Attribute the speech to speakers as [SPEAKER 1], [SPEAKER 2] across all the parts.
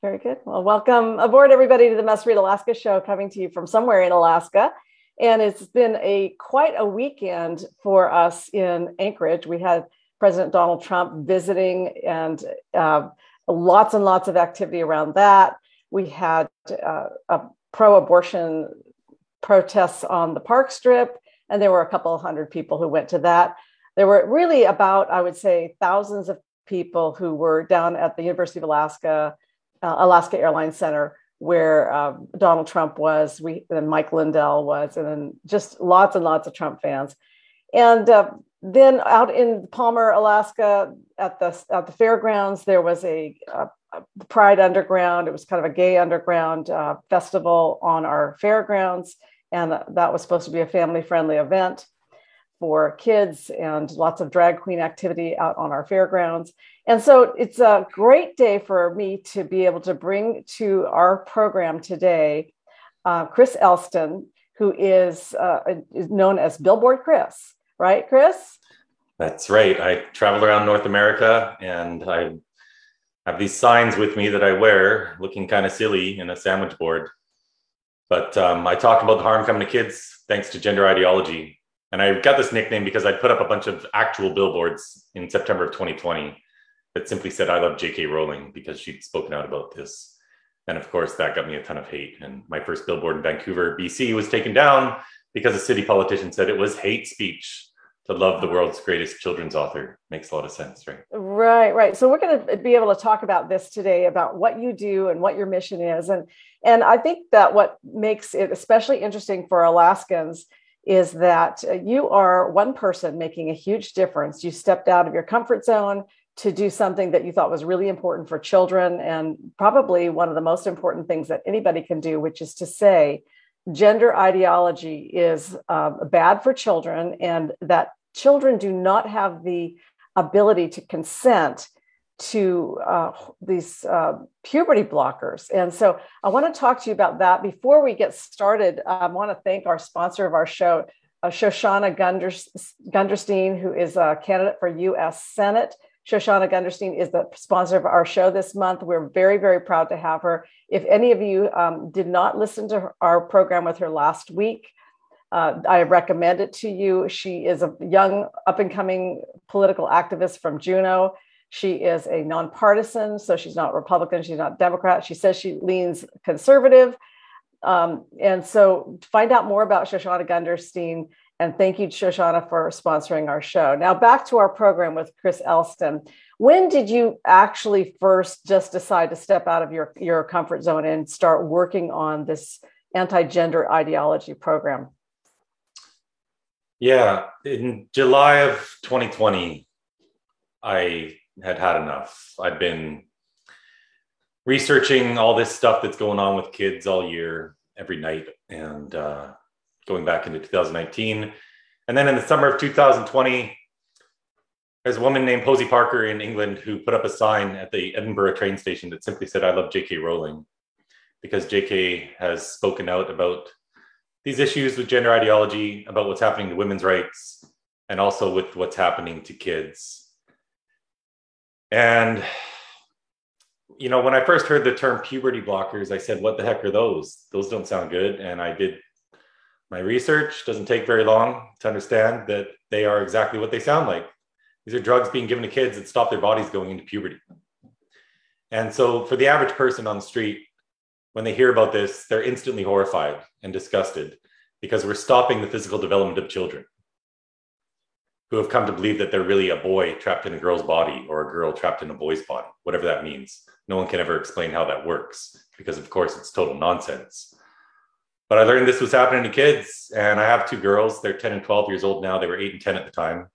[SPEAKER 1] Very good. Well, welcome aboard, everybody, to the Must Read Alaska show, coming to you from somewhere in Alaska. And it's been a quite a weekend for us in Anchorage. We had President Donald Trump visiting, and uh, lots and lots of activity around that. We had uh, a pro-abortion protests on the park strip, and there were a couple of hundred people who went to that. There were really about, I would say, thousands of people who were down at the University of Alaska uh, Alaska Airlines Center where uh, Donald Trump was, we and Mike Lindell was, and then just lots and lots of Trump fans. And uh, then out in Palmer, Alaska, at the at the fairgrounds, there was a, a Pride Underground. It was kind of a gay underground uh, festival on our fairgrounds, and that was supposed to be a family friendly event for kids and lots of drag queen activity out on our fairgrounds. And so it's a great day for me to be able to bring to our program today uh, Chris Elston, who is, uh, is known as Billboard Chris, right, Chris?
[SPEAKER 2] That's right. I travel around North America and I have these signs with me that I wear looking kind of silly in a sandwich board. But um, I talk about the harm coming to kids thanks to gender ideology and I got this nickname because I put up a bunch of actual billboards in September of 2020 that simply said, I love JK Rowling because she'd spoken out about this. And of course, that got me a ton of hate. And my first billboard in Vancouver, BC was taken down because a city politician said it was hate speech to love the world's greatest children's author. Makes a lot of sense, right?
[SPEAKER 1] Right, right. So we're going to be able to talk about this today about what you do and what your mission is. And and I think that what makes it especially interesting for Alaskans is that uh, you are one person making a huge difference. You stepped out of your comfort zone to do something that you thought was really important for children and probably one of the most important things that anybody can do, which is to say, gender ideology is uh, bad for children and that children do not have the ability to consent to uh, these uh, puberty blockers. And so I want to talk to you about that. Before we get started, I want to thank our sponsor of our show, uh, Shoshana Gungurstein, who is a candidate for US Senate. Shoshana Gungurstein is the sponsor of our show this month. We're very, very proud to have her. If any of you um, did not listen to her, our program with her last week, uh, I recommend it to you. She is a young, up and coming political activist from Juneau. She is a nonpartisan, so she's not Republican, she's not Democrat. She says she leans conservative. Um, and so find out more about Shoshana Gungurstein. And thank you, Shoshana, for sponsoring our show. Now, back to our program with Chris Elston. When did you actually first just decide to step out of your, your comfort zone and start working on this anti gender ideology program?
[SPEAKER 2] Yeah, in July of 2020, I had had enough. I'd been researching all this stuff that's going on with kids all year, every night, and uh, going back into 2019. And then in the summer of 2020, there's a woman named Posie Parker in England who put up a sign at the Edinburgh train station that simply said, I love JK Rowling, because JK has spoken out about these issues with gender ideology, about what's happening to women's rights, and also with what's happening to kids and you know, when I first heard the term puberty blockers, I said, "What the heck are those? Those don't sound good." And I did my research. Doesn't take very long to understand that they are exactly what they sound like. These are drugs being given to kids that stop their bodies going into puberty. And so, for the average person on the street, when they hear about this, they're instantly horrified and disgusted because we're stopping the physical development of children who have come to believe that they're really a boy trapped in a girl's body or a girl trapped in a boy's body, whatever that means. No one can ever explain how that works because, of course, it's total nonsense. But I learned this was happening to kids, and I have two girls. They're 10 and 12 years old now. They were 8 and 10 at the time.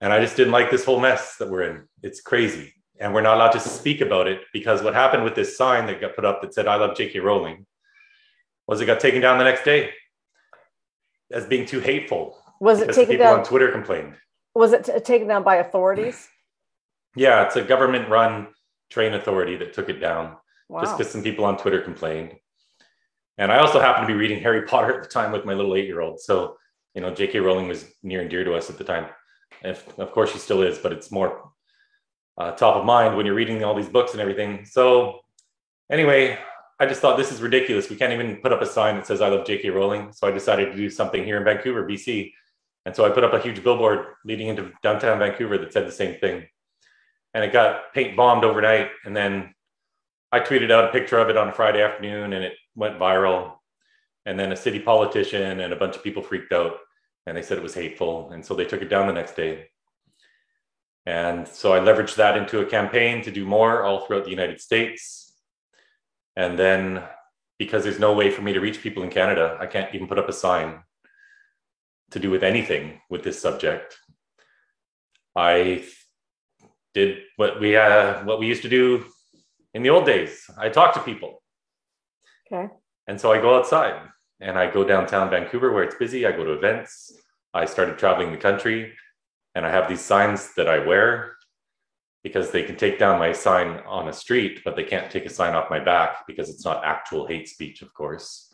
[SPEAKER 2] And I just didn't like this whole mess that we're in. It's crazy. and we're not allowed to speak about it because what happened with this sign that got put up that said "I love J.K. Rowling" was it got taken down the next day as being too hateful.
[SPEAKER 1] Was it taken
[SPEAKER 2] people
[SPEAKER 1] down?
[SPEAKER 2] on Twitter complained.
[SPEAKER 1] Was it t- taken down by authorities?
[SPEAKER 2] Yeah, it's a government-run train authority that took it down
[SPEAKER 1] Wow.
[SPEAKER 2] just because some people on Twitter complained. And I also happened to be reading Harry Potter at the time with my little eight-year-old. So, you know, J.K. Rowling was near and dear to us at the time. If, of course, she still is, but it's more uh, top of mind when you're reading all these books and everything. So, anyway, I just thought this is ridiculous. We can't even put up a sign that says "I love J.K. Rowling." So I decided to do something here in Vancouver, BC, and so I put up a huge billboard leading into downtown Vancouver that said the same thing, and it got paint bombed overnight. And then I tweeted out a picture of it on a Friday afternoon, and it went viral. And then a city politician and a bunch of people freaked out, and they said it was hateful, and so they took it down the next day. And so I leveraged that into a campaign to do more all throughout the United States. And then because there's no way for me to reach people in Canada, I can't even put up a sign to do with anything with this subject. I did what we uh, what we used to do in the old days. I talk to people.
[SPEAKER 1] Okay.
[SPEAKER 2] And so I go outside and I go downtown Vancouver where it's busy. I go to events. I started traveling the country and I have these signs that I wear because they can take down my sign on a street, but they can't take a sign off my back because it's not actual hate speech, of course.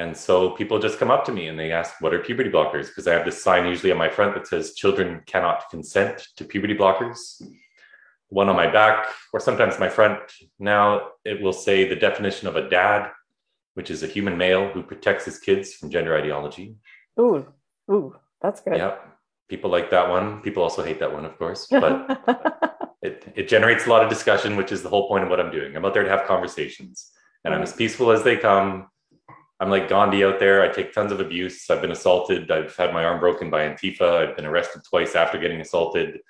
[SPEAKER 2] And so people just come up to me and they ask, What are puberty blockers? Because I have this sign usually on my front that says, Children cannot consent to puberty blockers. One on my back, or sometimes my front. Now it will say the definition of a dad, which is a human male who protects his kids from gender ideology.
[SPEAKER 1] Ooh, ooh, that's good.
[SPEAKER 2] Yeah. People like that one. People also hate that one, of course. But it, it generates a lot of discussion, which is the whole point of what I'm doing. I'm out there to have conversations, and I'm as peaceful as they come. I'm like Gandhi out there. I take tons of abuse. I've been assaulted. I've had my arm broken by Antifa. I've been arrested twice after getting assaulted.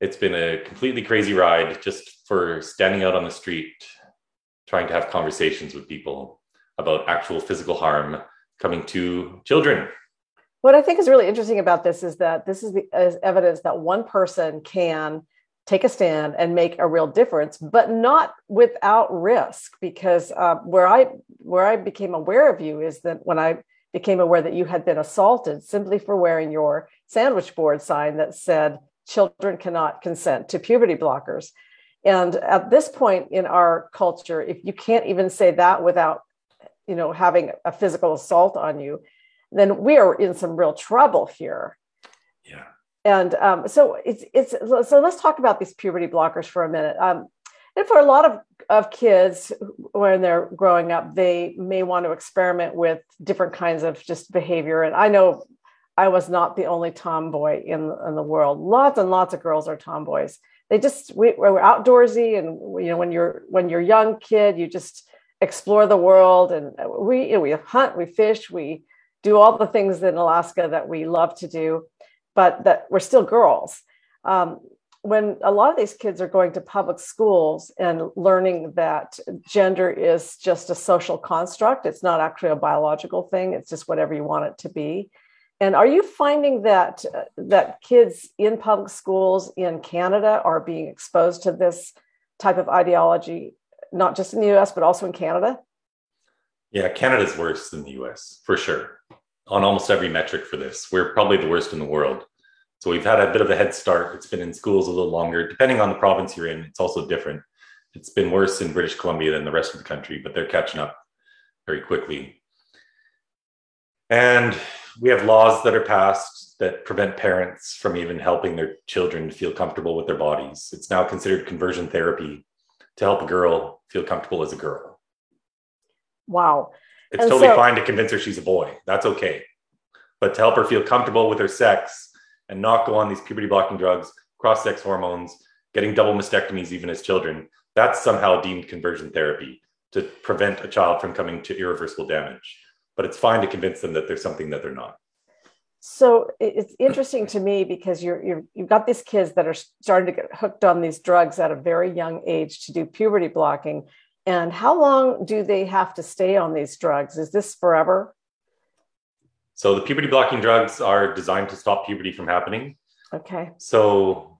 [SPEAKER 2] It's been a completely crazy ride just for standing out on the street, trying to have conversations with people about actual physical harm coming to children.
[SPEAKER 1] what I think is really interesting about this is that this is the evidence that one person can take a stand and make a real difference, but not without risk. Because uh, where I where I became aware of you is that when I became aware that you had been assaulted simply for wearing your sandwich board sign that said children cannot consent to puberty blockers. And at this point in our culture, if you can't even say that without, you know, having a physical assault on you, then we are in some real trouble here. And um, so it's it's so let's talk about these puberty blockers for a minute. Um, and for a lot of, of kids when they're growing up, they may want to experiment with different kinds of just behavior. And I know I was not the only tomboy in, in the world. Lots and lots of girls are tomboys. They just we, we're outdoorsy, and you know when you're when you're young kid, you just explore the world, and we you know, we hunt, we fish, we do all the things in Alaska that we love to do, but that we're still girls. Um, when a lot of these kids are going to public schools and learning that gender is just a social construct, it's not actually a biological thing, it's just whatever you want it to be. And are you finding that uh, that kids in public schools in Canada are being exposed to this type of ideology, not just in the US, but also in Canada?
[SPEAKER 2] Yeah, Canada's worse than the US for sure on almost every metric for this. We're probably the worst in the world. So we've had a bit of a head start. It's been in schools a little longer. Depending on the province you're in, it's also different. It's been worse in British Columbia than the rest of the country, but they're catching up very quickly. And we have laws that are passed that prevent parents from even helping their children feel comfortable with their bodies. It's now considered conversion therapy to help a girl feel comfortable as a girl.
[SPEAKER 1] Wow.
[SPEAKER 2] It's
[SPEAKER 1] And
[SPEAKER 2] totally
[SPEAKER 1] so-
[SPEAKER 2] fine to convince her she's a boy. That's okay. But to help her feel comfortable with her sex and not go on these puberty blocking drugs, cross sex hormones, getting double mastectomies even as children, that's somehow deemed conversion therapy to prevent a child from coming to irreversible damage. But it's fine to convince them that there's something that they're not.
[SPEAKER 1] So it's interesting to me because you're, you're you've got these kids that are starting to get hooked on these drugs at a very young age to do puberty blocking. And how long do they have to stay on these drugs? Is this forever?
[SPEAKER 2] So the puberty blocking drugs are designed to stop puberty from happening.
[SPEAKER 1] Okay.
[SPEAKER 2] So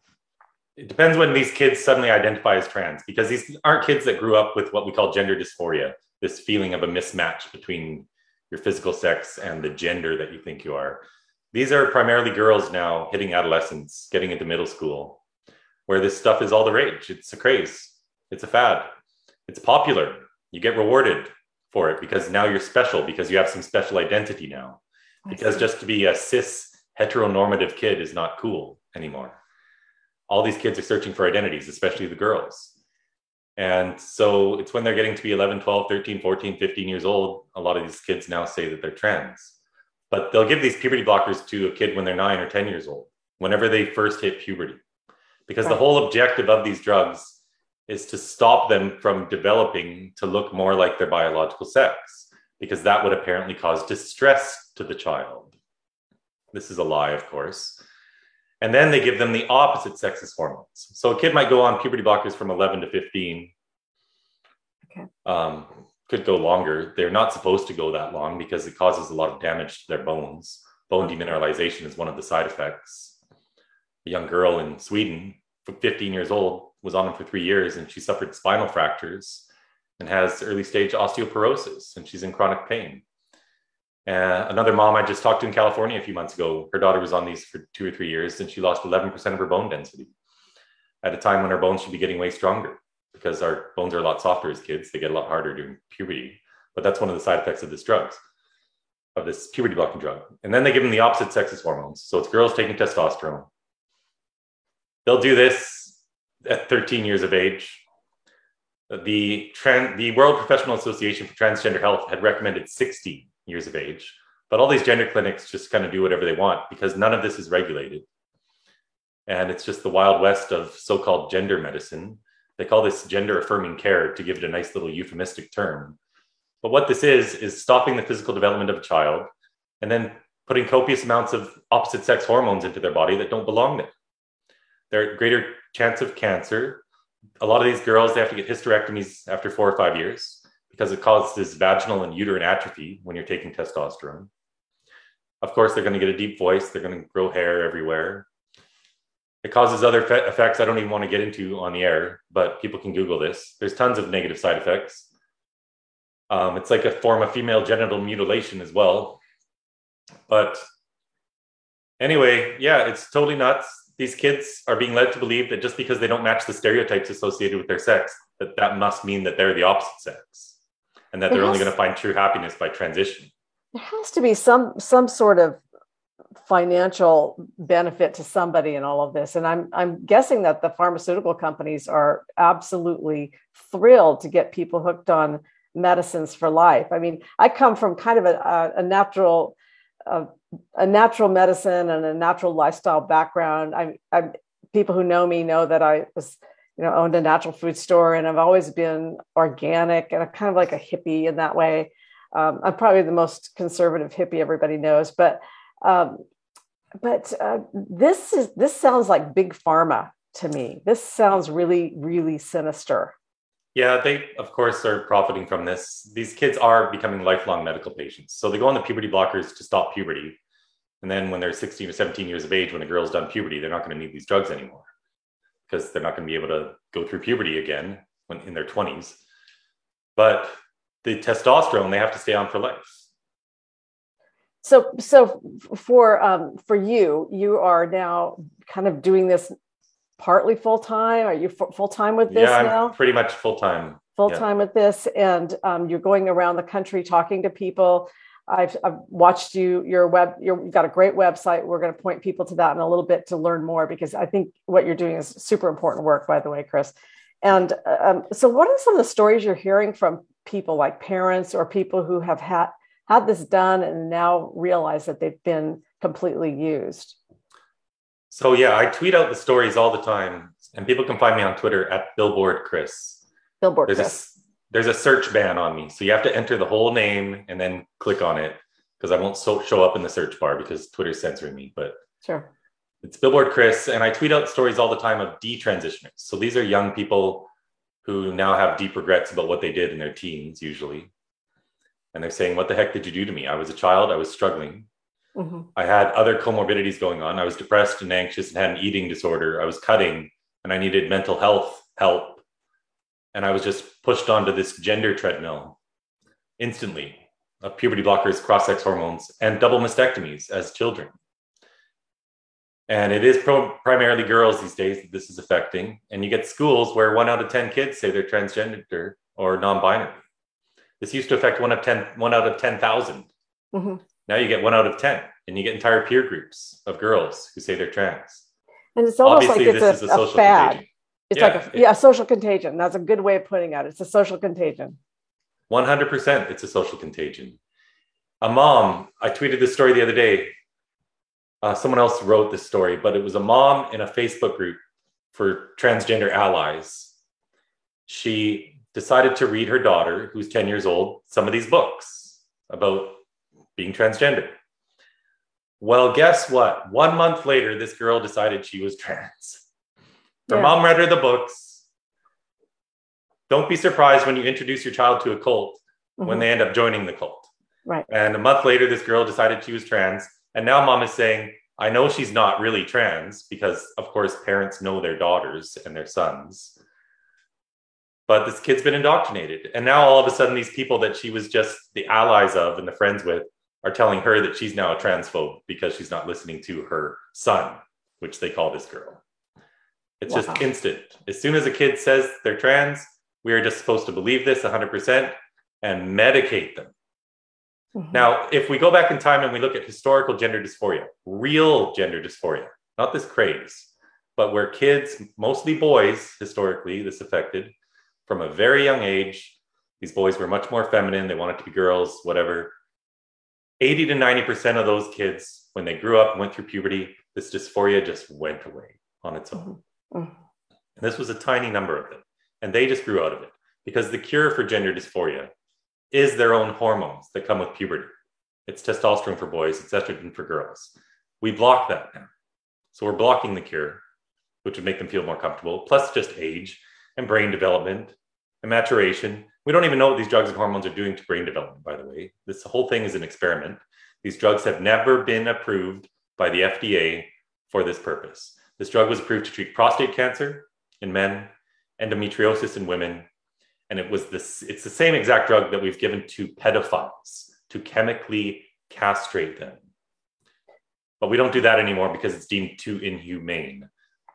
[SPEAKER 2] it depends when these kids suddenly identify as trans because these aren't kids that grew up with what we call gender dysphoria, this feeling of a mismatch between your physical sex and the gender that you think you are. These are primarily girls now hitting adolescence, getting into middle school, where this stuff is all the rage. It's a craze, it's a fad, it's popular. You get rewarded for it because now you're special because you have some special identity now. Because just to be a cis heteronormative kid is not cool anymore. All these kids are searching for identities, especially the girls. And so it's when they're getting to be 11, 12, 13, 14, 15 years old. A lot of these kids now say that they're trans. But they'll give these puberty blockers to a kid when they're nine or 10 years old, whenever they first hit puberty. Because right. the whole objective of these drugs is to stop them from developing to look more like their biological sex, because that would apparently cause distress to the child. This is a lie, of course. And then they give them the opposite sex's hormones. So a kid might go on puberty blockers from 11 to 15. Okay. Um, could go longer. They're not supposed to go that long because it causes a lot of damage to their bones. Bone demineralization is one of the side effects. A young girl in Sweden, 15 years old, was on them for three years and she suffered spinal fractures and has early stage osteoporosis and she's in chronic pain. Uh, another mom I just talked to in California a few months ago, her daughter was on these for two or three years and she lost 11% of her bone density at a time when her bones should be getting way stronger because our bones are a lot softer as kids. They get a lot harder during puberty. But that's one of the side effects of this drugs, of this puberty blocking drug. And then they give them the opposite sex's hormones. So it's girls taking testosterone. They'll do this at 13 years of age. The, trans, the World Professional Association for Transgender Health had recommended 60 years of age. But all these gender clinics just kind of do whatever they want because none of this is regulated. And it's just the wild west of so called gender medicine. They call this gender affirming care to give it a nice little euphemistic term. But what this is, is stopping the physical development of a child and then putting copious amounts of opposite sex hormones into their body that don't belong there. Greater chance of cancer. A lot of these girls, they have to get hysterectomies after four or five years because it causes vaginal and uterine atrophy when you're taking testosterone. Of course, they're going to get a deep voice, they're going to grow hair everywhere. It causes other fe- effects I don't even want to get into on the air, but people can Google this. There's tons of negative side effects. Um, it's like a form of female genital mutilation as well. But anyway, yeah, it's totally nuts. These kids are being led to believe that just because they don't match the stereotypes associated with their sex, that that must mean that they're the opposite sex, and that they're only going to find true happiness by transition.
[SPEAKER 1] There has to be some some sort of financial benefit to somebody in all of this and i'm i'm guessing that the pharmaceutical companies are absolutely thrilled to get people hooked on medicines for life i mean i come from kind of a, a natural uh, a natural medicine and a natural lifestyle background i i people who know me know that i was you know owned a natural food store and i've always been organic and i'm kind of like a hippie in that way um, i'm probably the most conservative hippie everybody knows but um, but uh, this is this sounds like big pharma to me. This sounds really really sinister.
[SPEAKER 2] Yeah, they of course are profiting from this. These kids are becoming lifelong medical patients. So they go on the puberty blockers to stop puberty. And then when they're 16 or 17 years of age, when a girl's done puberty, they're not going to need these drugs anymore because they're not going to be able to go through puberty again when in their 20s. But the testosterone they have to stay on for life
[SPEAKER 1] so so for um, for you you are now kind of doing this partly full time are you f- full time with this
[SPEAKER 2] yeah,
[SPEAKER 1] now?
[SPEAKER 2] pretty much full time
[SPEAKER 1] full time yeah. with this and um, you're going around the country talking to people. I've, I've watched you your web you have got a great website. We're going to point people to that in a little bit to learn more because i think what you're doing is super important work by the way chris. And um, so what are some of the stories you're hearing from people like parents or people who have had had this done and now realize that they've been completely used?
[SPEAKER 2] So yeah, I tweet out the stories all the time, and people can find me on Twitter at Billboard Chris.
[SPEAKER 1] Billboard
[SPEAKER 2] there's
[SPEAKER 1] Chris.
[SPEAKER 2] A, there's a search ban on me, so you have to enter the whole name and then click on it because I won't so, show up in the search bar because Twitter's censoring me. But
[SPEAKER 1] sure,
[SPEAKER 2] it's Billboard Chris, and I tweet out stories all the time of detransitioners. So these are young people who now have deep regrets about what they did in their teens, usually, and they're saying, What the heck did you do to me? I was a child, I was struggling. Mm-hmm. I had other comorbidities going on. I was depressed and anxious and had an eating disorder. I was cutting. and I needed mental health help. And I was just pushed onto this gender treadmill instantly of puberty blockers, cross sex hormones, and double mastectomies as children. And it is pro- primarily girls these days that this is affecting. And you get schools where one out of 10 kids say they're transgender or non binary. This used to affect one of 10, one out of 10,000. Mm-hmm. Now you get one out of 10, and you get entire peer groups of girls who say they're trans.
[SPEAKER 1] And it's almost Obviously, like it's a, a, a fad. Contagion. It's yeah, like a yeah, a social contagion. That's a good way of putting it. It's a social contagion.
[SPEAKER 2] 100% it's a social contagion. A mom, I tweeted this story the other day. Uh, someone else wrote this story, but it was a mom in a Facebook group for transgender allies. She decided to read her daughter, who's 10 years old, some of these books about being transgender. Well, guess what? One month later, this girl decided she was trans. Her yeah. mom read her the books. Don't be surprised when you introduce your child to a cult mm-hmm. when they end up joining the cult.
[SPEAKER 1] Right.
[SPEAKER 2] And a month later, this girl decided she was trans. And now mom is saying, I know she's not really trans because, of course, parents know their daughters and their sons. But this kid's been indoctrinated. And now all of a sudden, these people that she was just the allies of and the friends with are telling her that she's now a transphobe because she's not listening to her son, which they call this girl. It's wow. just instant. As soon as a kid says they're trans, we are just supposed to believe this 100% and medicate them. Mm-hmm. Now, if we go back in time and we look at historical gender dysphoria, real gender dysphoria, not this craze, but where kids, mostly boys, historically, this affected from a very young age, these boys were much more feminine. They wanted to be girls, whatever. 80 to 90% of those kids, when they grew up and went through puberty, this dysphoria just went away on its own. Mm-hmm. mm-hmm. And this was a tiny number of them. And they just grew out of it because the cure for gender dysphoria is their own hormones that come with puberty. It's testosterone for boys, it's estrogen for girls. We block that now. So we're blocking the cure, which would make them feel more comfortable, plus just age and brain development and maturation we don't even know what these drugs and hormones are doing to brain development, by the way. This whole thing is an experiment. These drugs have never been approved by the FDA for this purpose. This drug was approved to treat prostate cancer in men, endometriosis in women, and it was this it's the same exact drug that we've given to pedophiles to chemically castrate them. But we don't do that anymore because it's deemed too inhumane.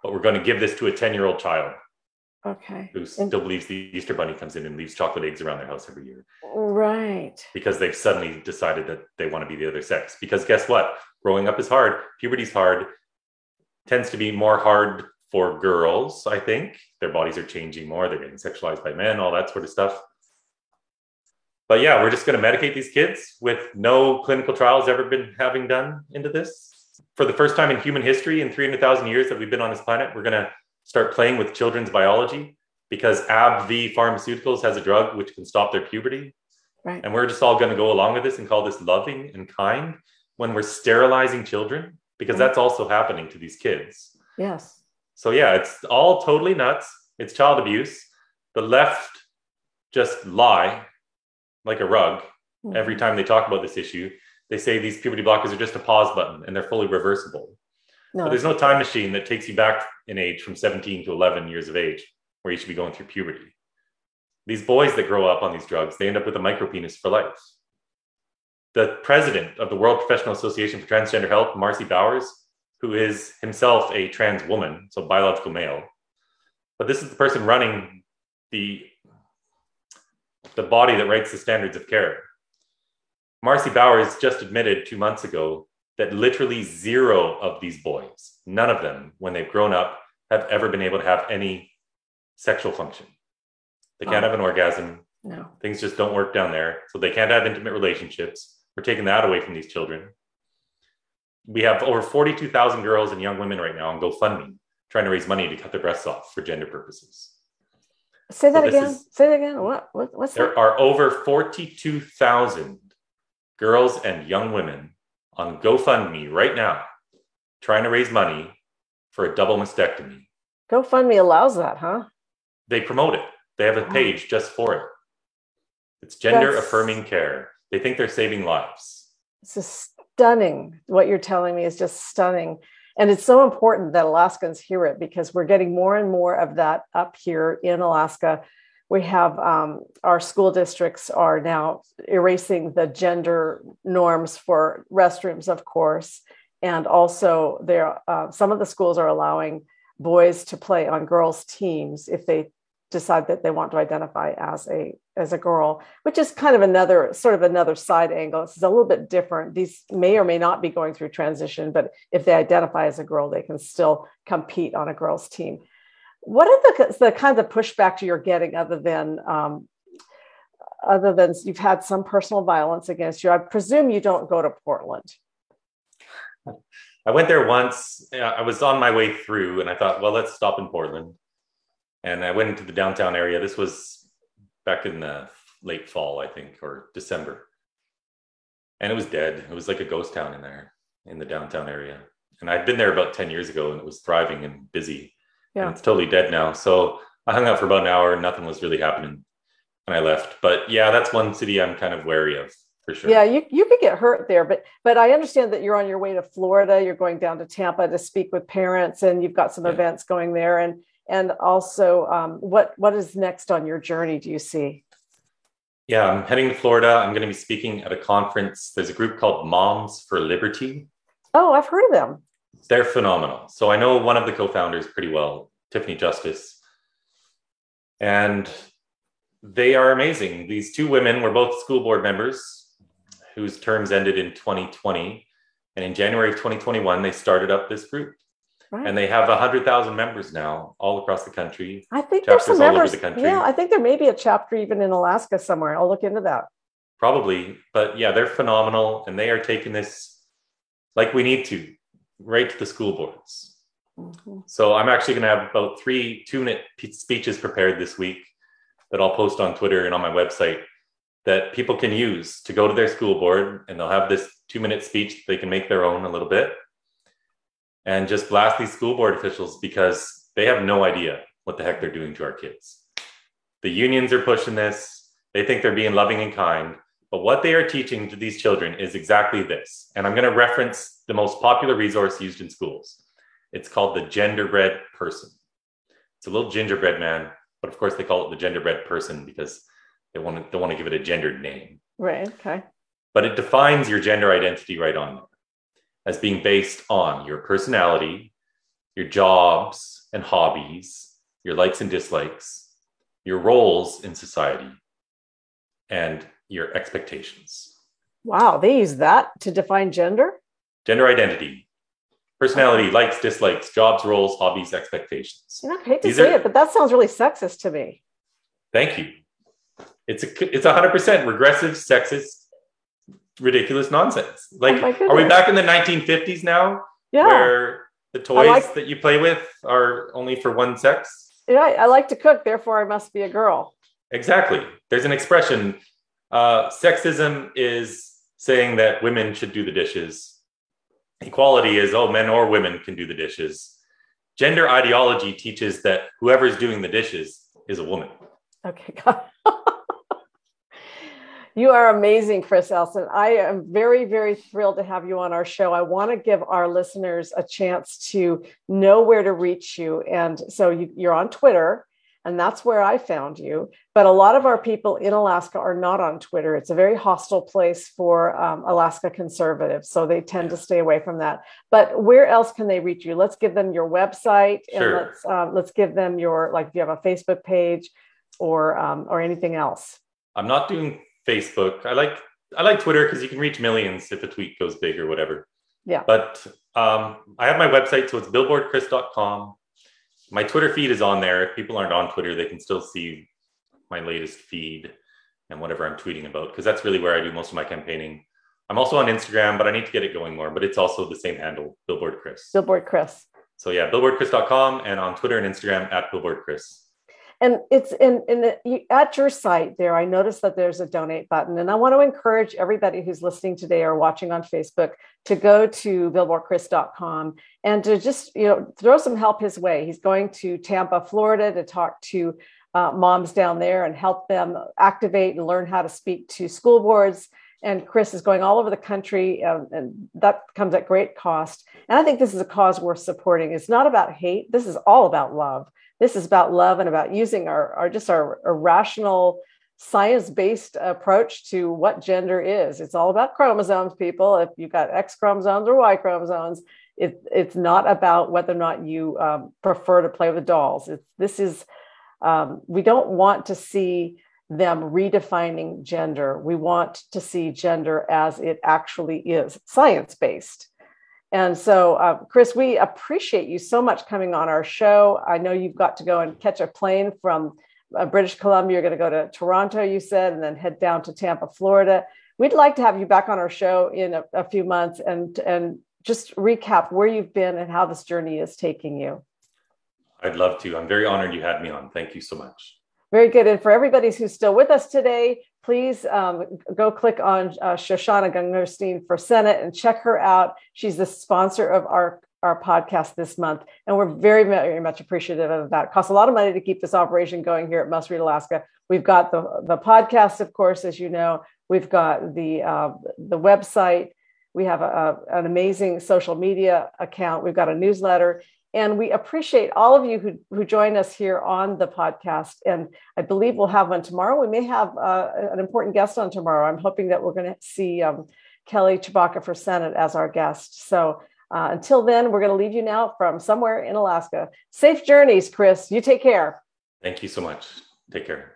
[SPEAKER 2] But we're going to give this to a 10-year-old child
[SPEAKER 1] Okay.
[SPEAKER 2] Who still and, believes the Easter Bunny comes in and leaves chocolate eggs around their house every year.
[SPEAKER 1] Right.
[SPEAKER 2] Because they've suddenly decided that they want to be the other sex. Because guess what? Growing up is hard. Puberty's hard. Tends to be more hard for girls, I think. Their bodies are changing more. They're getting sexualized by men, all that sort of stuff. But yeah, we're just going to medicate these kids with no clinical trials ever been having done into this. For the first time in human history, in 300,000 years that we've been on this planet, we're going to start playing with children's biology because AbbVie Pharmaceuticals has a drug which can stop their puberty.
[SPEAKER 1] Right.
[SPEAKER 2] And we're just all going to go along with this and call this loving and kind when we're sterilizing children because that's also happening to these kids.
[SPEAKER 1] Yes.
[SPEAKER 2] So, yeah, it's all totally nuts. It's child abuse. The left just lie like a rug mm-hmm. every time they talk about this issue. They say these puberty blockers are just a pause button and they're fully reversible. No, but there's no time machine that takes you back in age from 17 to 11 years of age where you should be going through puberty. These boys that grow up on these drugs, they end up with a micropenis for life. The president of the World Professional Association for Transgender Health, Marci Bowers, who is himself a trans woman, so biological male, but this is the person running the, the body that writes the standards of care. Marci Bowers just admitted two months ago that literally zero of these boys, none of them, when they've grown up, have ever been able to have any sexual function. They can't oh. have an orgasm.
[SPEAKER 1] No.
[SPEAKER 2] Things just don't work down there. So they can't have intimate relationships. We're taking that away from these children. We have over 42,000 girls and young women right now on GoFundMe trying to raise money to cut their breasts off for gender purposes.
[SPEAKER 1] Say that so again. Is, Say that again. What? what what's
[SPEAKER 2] there
[SPEAKER 1] that?
[SPEAKER 2] are over 42,000 girls and young women on GoFundMe right now trying to raise money for a double mastectomy.
[SPEAKER 1] GoFundMe allows that, huh?
[SPEAKER 2] They promote it. They have a page just for it. It's gender That's, affirming care. They think they're saving lives.
[SPEAKER 1] It's just stunning. What you're telling me is just stunning. And it's so important that Alaskans hear it because we're getting more and more of that up here in Alaska. We have um, our school districts are now erasing the gender norms for restrooms, of course, and also there uh, some of the schools are allowing boys to play on girls' teams if they decide that they want to identify as a as a girl which is kind of another sort of another side angle. It's a little bit different. These may or may not be going through transition but if they identify as a girl they can still compete on a girls team what are the, the kinds of pushback you're getting other than um, other than you've had some personal violence against you i presume you don't go to portland
[SPEAKER 2] i went there once i was on my way through and i thought well let's stop in portland and I went into the downtown area. This was back in the late fall, I think, or December. And it was dead. It was like a ghost town in there in the downtown area. And I'd been there about 10 years ago and it was thriving and busy. Yeah. And it's totally dead now. So I hung out for about an hour and nothing was really happening. And I left. But yeah, that's one city I'm kind of wary of for sure.
[SPEAKER 1] Yeah, you, you could get hurt there, but but I understand that you're on your way to Florida. You're going down to Tampa to speak with parents, and you've got some yeah. events going there. And and also um, what what is next on your journey do you see
[SPEAKER 2] yeah i'm heading to florida i'm going to be speaking at a conference there's a group called moms for liberty
[SPEAKER 1] oh i've heard of them
[SPEAKER 2] they're phenomenal so i know one of the co-founders pretty well tiffany justice and they are amazing these two women were both school board members whose terms ended in 2020 and in january of 2021 they started up this group Right. And they have 100,000 members now all across the country.
[SPEAKER 1] I think there's some members. The yeah, I think there may be a chapter even in Alaska somewhere. I'll look into that.
[SPEAKER 2] Probably. But yeah, they're phenomenal. And they are taking this like we need to right to the school boards. Mm-hmm. So I'm actually going to have about three two minute speeches prepared this week that I'll post on Twitter and on my website that people can use to go to their school board and they'll have this two minute speech they can make their own a little bit and just blast these school board officials because they have no idea what the heck they're doing to our kids. The unions are pushing this. They think they're being loving and kind. But what they are teaching to these children is exactly this. And I'm going to reference the most popular resource used in schools. It's called the genderbread person. It's a little gingerbread man, but of course they call it the genderbread person because they want to, they want to give it a gendered name.
[SPEAKER 1] Right. Okay.
[SPEAKER 2] But it defines your gender identity right on there as being based on your personality, your jobs and hobbies, your likes and dislikes, your roles in society, and your expectations.
[SPEAKER 1] Wow, they use that to define gender?
[SPEAKER 2] Gender identity. Personality, okay. likes, dislikes, jobs, roles, hobbies, expectations.
[SPEAKER 1] You know, I hate to These say are, it, but that sounds really sexist to me.
[SPEAKER 2] Thank you. It's a it's hundred percent regressive, sexist, ridiculous nonsense. Oh like, oh are we back in the 1950s now?
[SPEAKER 1] Yeah.
[SPEAKER 2] Where the toys like, that you play with are only for one sex?
[SPEAKER 1] Yeah, I like to cook, therefore I must be a girl.
[SPEAKER 2] Exactly. There's an expression. Uh, sexism is saying that women should do the dishes. Equality is, oh, men or women can do the dishes. Gender ideology teaches that whoever's doing the dishes is a woman.
[SPEAKER 1] Okay, got you are amazing, Chris Elston. I am very, very thrilled to have you on our show. I want to give our listeners a chance to know where to reach you. And so you, are on Twitter, and that's where I found you. But a lot of our people in Alaska are not on Twitter. It's a very hostile place for um, Alaska conservatives, so they tend to stay away from that. But where else can they reach you? Let's give them your website, and sure. let's um, let's give them your like if you have a Facebook page or um, or anything else.
[SPEAKER 2] I'm not doing Facebook. I like I like Twitter because you can reach millions if a tweet goes big or whatever.
[SPEAKER 1] Yeah.
[SPEAKER 2] But um, I have my website, so it's billboardchris.com. My Twitter feed is on there. If people aren't on Twitter, they can still see my latest feed and whatever I'm tweeting about because that's really where I do most of my campaigning. I'm also on Instagram, but I need to get it going more. But it's also the same handle, Billboard Chris.
[SPEAKER 1] Billboard Chris.
[SPEAKER 2] So yeah, billboardchris.com and on Twitter and Instagram at Billboard Chris
[SPEAKER 1] and it's in, in the, at your site there i noticed that there's a donate button. And i want to encourage everybody who's listening today or watching on facebook to go to billboardchris.com and to just you know throw some help his way. He's going to tampa florida to talk to uh, moms down there and help them activate and learn how to speak to school boards and Chris is going all over the country, um, and that comes at great cost. And I think this is a cause worth supporting. It's not about hate. This is all about love. This is about love and about using our, our just our, our rational, science-based approach to what gender is. It's all about chromosomes, people. If you've got X chromosomes or Y chromosomes, it, it's not about whether or not you um, prefer to play with dolls. It's, this is um, we don't want to see them redefining gender. We want to see gender as it actually is, science based. And so, uh, Chris, we appreciate you so much coming on our show. I know you've got to go and catch a plane from uh, British Columbia. You're going to go to Toronto, you said, and then head down to Tampa, Florida. We'd like to have you back on our show in a, a few months and, and just recap where you've been and how this journey is taking you.
[SPEAKER 2] I'd love to. I'm very honored you had me on. Thank you so much.
[SPEAKER 1] Very good. And for everybody who's still with us today, please um, go click on uh, Shoshana Gungurstein for Senate and check her out. She's the sponsor of our, our podcast this month. And we're very, very much appreciative of that. It costs a lot of money to keep this operation going here at Must Read Alaska. We've got the, the podcast, of course, as you know. We've got the, uh, the website. We have a, an amazing social media account. We've got a newsletter. And we appreciate all of you who, who join us here on the podcast. And I believe we'll have one tomorrow. We may have uh, an important guest on tomorrow. I'm hoping that we're going to see um, Kelly Tshibaka for Senate as our guest. So uh, until then, we're going to leave you now from somewhere in Alaska. Safe journeys, Chris. You take care.
[SPEAKER 2] Thank you so much. Take care.